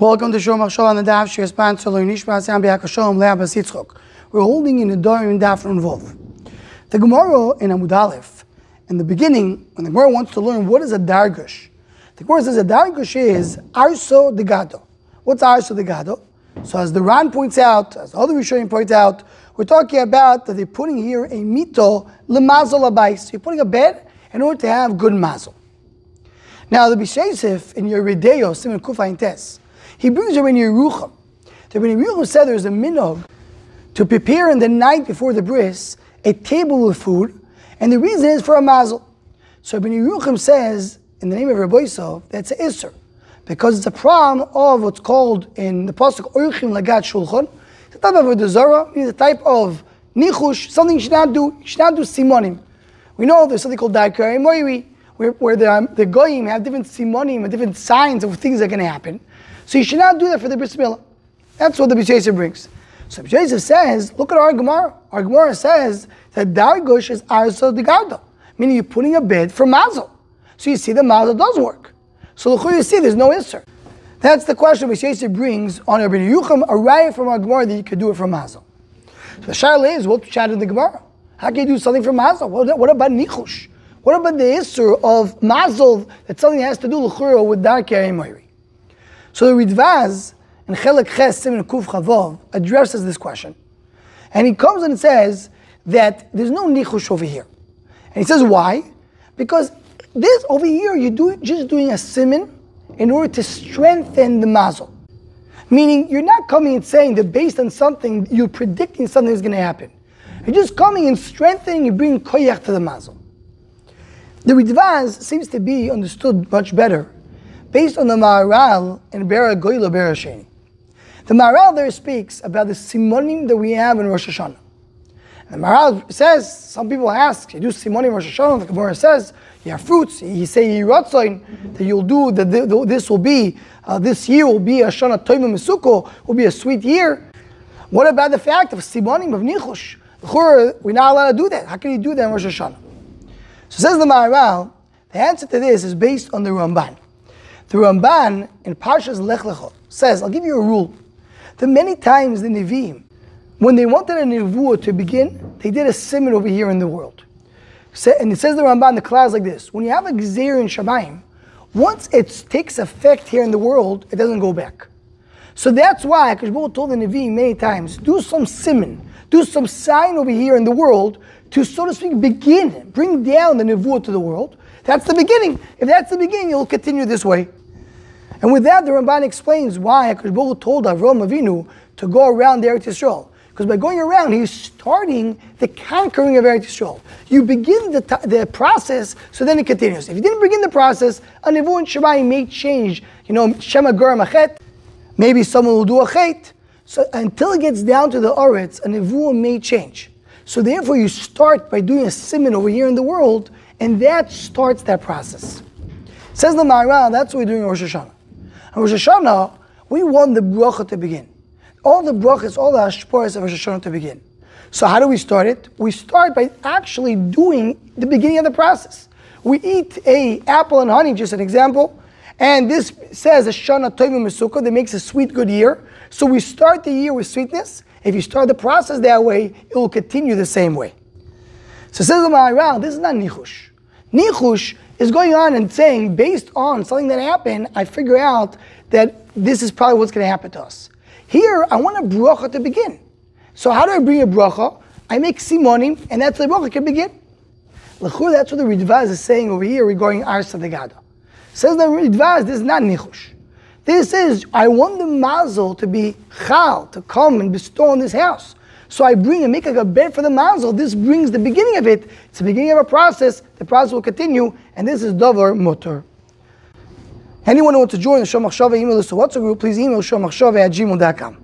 Welcome to Shom Machshava on the Daf Shir sponsor Nishma Sam Shalom Le'abas Yitzchok. We're holding in the Dorim Daf Vov. The Gemara in Amud Aleph, in the beginning, when the Gemara wants to learn what is a Dargush, the Gemara says a Dargush is Arso de Gado. What's Arso de Gado? So as the Ran points out, as the other Rishonim point out, we're talking about that they're putting here a mito lemazol abais. So you're putting a bed in order to have good mazel. Now the Bishesif in your Redeo, Simon Kufa Tes, he brings Rabbi Yerucham. The Rabbi Yerucham said there's a minog to prepare in the night before the bris a table with food, and the reason is for a mazel. So Rabbi Yerucham says, in the name of Rabbi Yosef, that's an isser, because it's a problem of what's called in the pasuk Orchim Lagat Shulchan. It's a type of a dezara, it's a type of nichush, something you should not do. You should not do simonim. We know there's something called darkei moiri, where, where the, um, the goyim have different simonim and different signs of things that are going to happen. So you should not do that for the bris milah. That's what the Bishesha brings. So Bishesha says, look at our Gemara. Our Gemara says that Dargush is Arso de Gardo, meaning you're putting a bed for Mazel. So you see the Mazel does work. So look who you see there's no Isser. That's the question Bishesha brings on Rabbi Yerucham, a right from our Gemara that you could do it for Mazel. So the Shaila is, what chat in the Gemara? How can you do something for Mazel? What, what about Nichush? What about the Isser of Mazel that something has to do with Darkei Moiri? So the Ridvaz in Chelek Ches Simen Kuf Chavov addresses this question. And he comes and says that there's no nichush over here. And he says why? Because this over here you're do, just doing a simin in order to strengthen the mazel. Meaning you're not coming and saying that based on something you're predicting something is going to happen. You're just coming and strengthening and bringing koyach to the mazel. The Ridvaz seems to be understood much better based on the Maharal and Bera Goyla Bera Sheni. The Maharal there speaks about the simonim that we have in Rosh Hashanah. And the Maharal says, some people ask, you do simonim Rosh Hashanah, the Gemara says, you have fruits, you say yiratzain, that you'll do, that this will be, uh, this year will be a Shana Toimim Mesuko, will be a sweet year. What about the fact of simonim, of nichush? We're not allowed to do that. How can you do that in Rosh Hashanah? So says the Maharal, the answer to this is based on the Ramban. The Ramban in Parshas Lech Lecha says, I'll give you a rule. That many times the Nevi'im, when they wanted a Nevuah to begin, they did a simon over here in the world. And it says the Ramban, the class like this. When you have a Gzeir in Shamayim, once it takes effect here in the world, it doesn't go back. So that's why Akashbo told the Nevi'im many times, do some simon, do some sign over here in the world to, so to speak, begin, bring down the Nevuah to the world. That's the beginning. If that's the beginning, you'll continue this way. And with that, the Ramban explains why HaKadosh told Avram Avinu to go around the Eretz Yisrael. Because by going around, he's starting the conquering of Eretz Yisrael. You begin the, t- the process, so then it continues. If you didn't begin the process, a Nevu and Shemayim may change. You know, Shema Gur Machet, maybe someone will do a Chet. So until it gets down to the Oretz, a Nevu may change. So therefore, you start by doing a simon over here in the world, and that starts that process. Says the Maharal, that's what we're doing in Rosh Hashanah. And Rosh Hashanah, we want the bracha to begin. All the brachas, all the hashporas of Rosh Hashanah to begin. So how do we start it? We start by actually doing the beginning of the process. We eat a apple and honey, just an example, and this says a shana Tovim mesukah that makes a sweet good year. So we start the year with sweetness. If you start the process that way, it will continue the same way. So says the Maharal, this is not nichush. Nichush is going on and saying, based on something that happened, I figure out that this is probably what's going to happen to us. Here, I want a bracha to begin. So how do I bring a bracha? I make simonim, and that's the bracha can begin. L'chur, that's what the Ridvaz is saying over here regarding Arsa de Gada. Says the Ridvaz, this is not nichush. This is, I want the mazel to be chal, to come and bestow on this house. So I bring and make like a bed for the mazel. This brings the beginning of it. It's the beginning of a process. The process will continue, and this is davar mutter. Anyone who wants to join the Shomach Shava email to WhatsApp group, please email shomachshava at gmail.com.